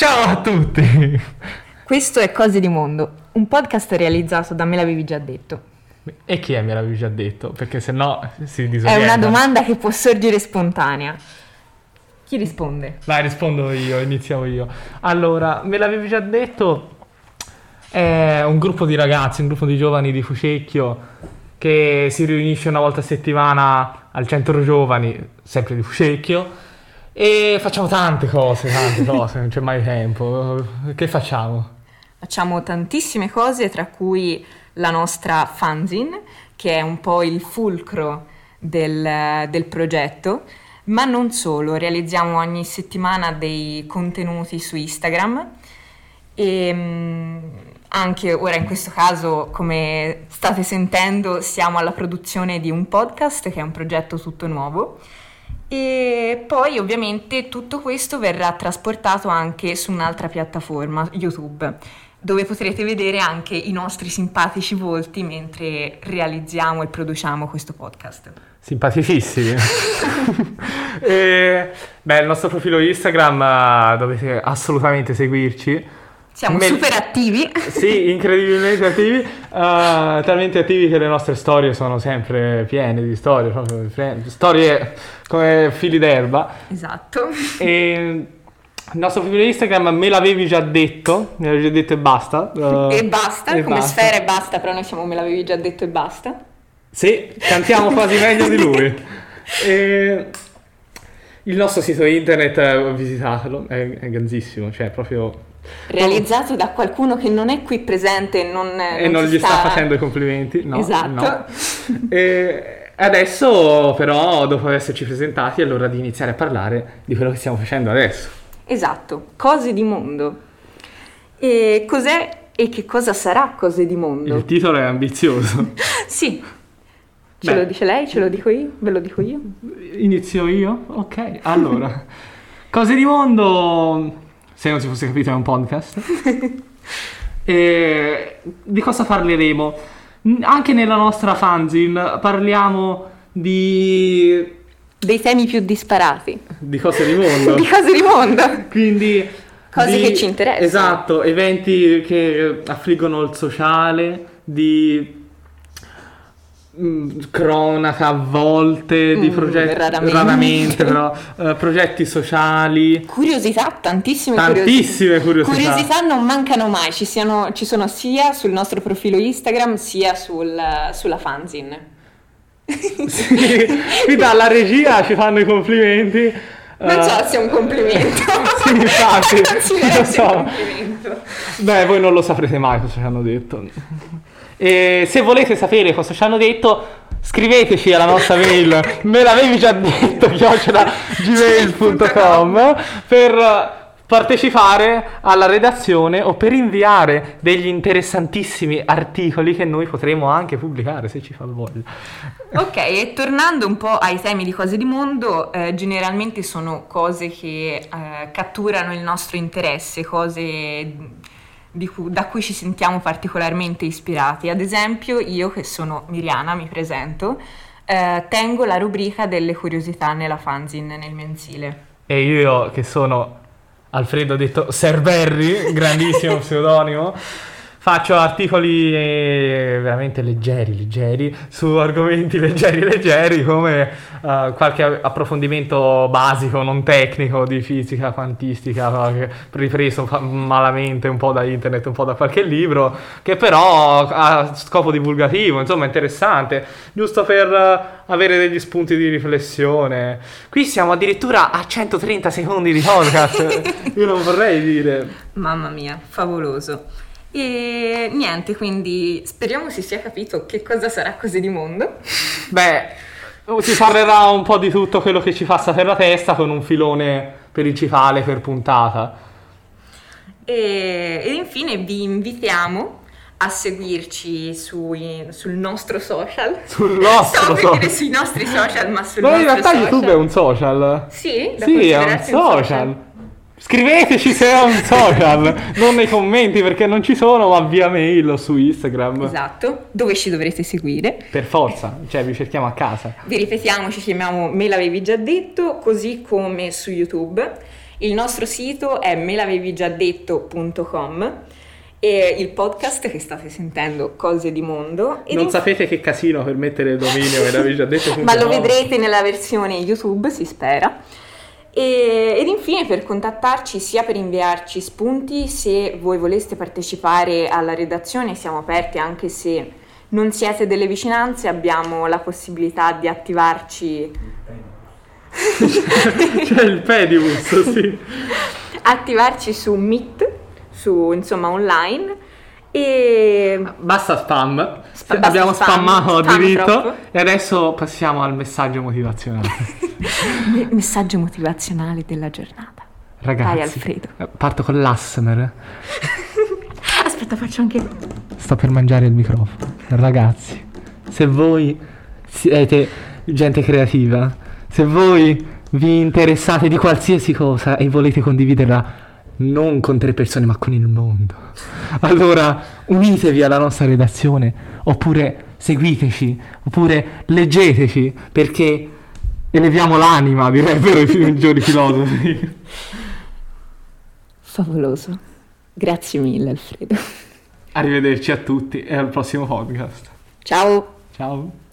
Ciao a tutti! Questo è Cose di Mondo, un podcast realizzato da Me l'avevi già detto. E chi è me l'avevi già detto? Perché se no si È disorienta. una domanda che può sorgere spontanea. Chi risponde? Vai, rispondo io, iniziamo io. Allora, me l'avevi già detto, è un gruppo di ragazzi, un gruppo di giovani di Fucecchio che si riunisce una volta a settimana al centro giovani, sempre di Fucecchio, e facciamo tante cose, tante cose, non c'è mai tempo. Che facciamo? Facciamo tantissime cose, tra cui la nostra fanzine, che è un po' il fulcro del, del progetto, ma non solo, realizziamo ogni settimana dei contenuti su Instagram e mm, anche ora in questo caso, come state sentendo, siamo alla produzione di un podcast che è un progetto tutto nuovo. E poi ovviamente tutto questo verrà trasportato anche su un'altra piattaforma, YouTube, dove potrete vedere anche i nostri simpatici volti mentre realizziamo e produciamo questo podcast. Simpaticissimi. e, beh, il nostro profilo Instagram eh, dovete assolutamente seguirci. Siamo Me- super attivi. Sì, incredibilmente attivi, eh, talmente attivi che le nostre storie sono sempre piene di storie, proprio storie come fili d'erba. Esatto. E il nostro profilo Instagram me l'avevi già detto, me l'avevi già detto e basta. eh, e basta, e come basta. sfera e basta, però noi siamo, me l'avevi già detto e basta. Sì, cantiamo quasi meglio di lui. E il nostro sito internet, eh, visitatelo, è, è ganzissimo, cioè proprio... Realizzato da qualcuno che non è qui presente e non, e non si gli sta facendo i complimenti, no. Esatto. no. E adesso però, dopo esserci presentati, è l'ora di iniziare a parlare di quello che stiamo facendo adesso. Esatto, cose di mondo. E cos'è e che cosa sarà cose di mondo? Il titolo è ambizioso. Sì. Ce Beh. lo dice lei, ce lo dico io, ve lo dico io. Inizio io? Ok, allora. Cose di mondo, se non si fosse capito è un podcast. E di cosa parleremo? Anche nella nostra fanzine parliamo di... Dei temi più disparati. di cose di mondo. Di cose di mondo. Quindi Cose di- che ci interessano. Esatto, eventi che affliggono il sociale, di cronaca a volte, di Mm, progetti raramente. però eh, progetti sociali, Curiosità, tantissime, tantissime curiosità. Curiosità non mancano mai, ci, siano- ci sono sia sul nostro profilo Instagram sia sul- sulla fanzine. Sì, qui dalla regia ci fanno i complimenti. Non eh, so se è un complimento. sì, infatti, Non so. un complimento. Beh, voi non lo saprete mai cosa ci hanno detto. E se volete sapere cosa ci hanno detto, scriveteci alla nostra mail, me l'avevi già detto, chiocciola gmail.com per partecipare alla redazione o per inviare degli interessantissimi articoli che noi potremo anche pubblicare se ci fa voglia. Ok, e tornando un po' ai temi di cose di mondo, eh, generalmente sono cose che eh, catturano il nostro interesse, cose cui- da cui ci sentiamo particolarmente ispirati. Ad esempio, io che sono Miriana, mi presento, eh, tengo la rubrica delle curiosità nella fanzine, nel mensile. E io che sono Alfredo detto Serberri, grandissimo pseudonimo, faccio articoli eh, veramente leggeri, leggeri, su argomenti leggeri, leggeri, come eh, qualche approfondimento basico, non tecnico, di fisica quantistica, ripreso malamente un po' da internet, un po' da qualche libro, che però ha scopo divulgativo, insomma interessante, giusto per eh, avere degli spunti di riflessione. Qui siamo addirittura a 130 secondi di podcast, io non vorrei dire... Mamma mia, favoloso. E niente, quindi speriamo si sia capito che cosa sarà cose di mondo. Beh, si parlerà un po' di tutto quello che ci passa per la testa con un filone principale per puntata. E, e infine vi invitiamo a seguirci sui- sul nostro social. Sul nostro dire social. sui nostri social, ma sul Ma in nostro realtà social. YouTube è un social. Sì, Sì, è un considerarsi social. Scriveteci se è un social, non nei commenti perché non ci sono, ma via mail o su Instagram. Esatto, dove ci dovrete seguire. Per forza, cioè vi cerchiamo a casa. Vi ripetiamo, ci chiamiamo Me l'avevi già detto, così come su YouTube. Il nostro sito è melavevigiadetto.com e il podcast che state sentendo, Cose di Mondo. non in... sapete che casino per mettere il dominio, me l'avevi già detto. Ma lo vedrete nella versione YouTube, si spera. E, ed infine per contattarci sia per inviarci spunti, se voi voleste partecipare alla redazione siamo aperti anche se non siete delle vicinanze, abbiamo la possibilità di attivarci... C'è il pedibus, sì. attivarci su Meet, su insomma online e... Basta spam, Sp- basta abbiamo spam, spammato a diritto troppo. e adesso passiamo al messaggio motivazionale. messaggio motivazionale della giornata. Ragazzi, Vai Alfredo. Eh, parto con l'Asmer. Aspetta, faccio anche... Sto per mangiare il microfono. Ragazzi, se voi siete gente creativa, se voi vi interessate di qualsiasi cosa e volete condividerla non con tre persone ma con il mondo. Allora unitevi alla nostra redazione oppure seguiteci oppure leggeteci perché eleviamo l'anima, direbbero i migliori filosofi. Favoloso. Grazie mille Alfredo. Arrivederci a tutti e al prossimo podcast. Ciao. Ciao.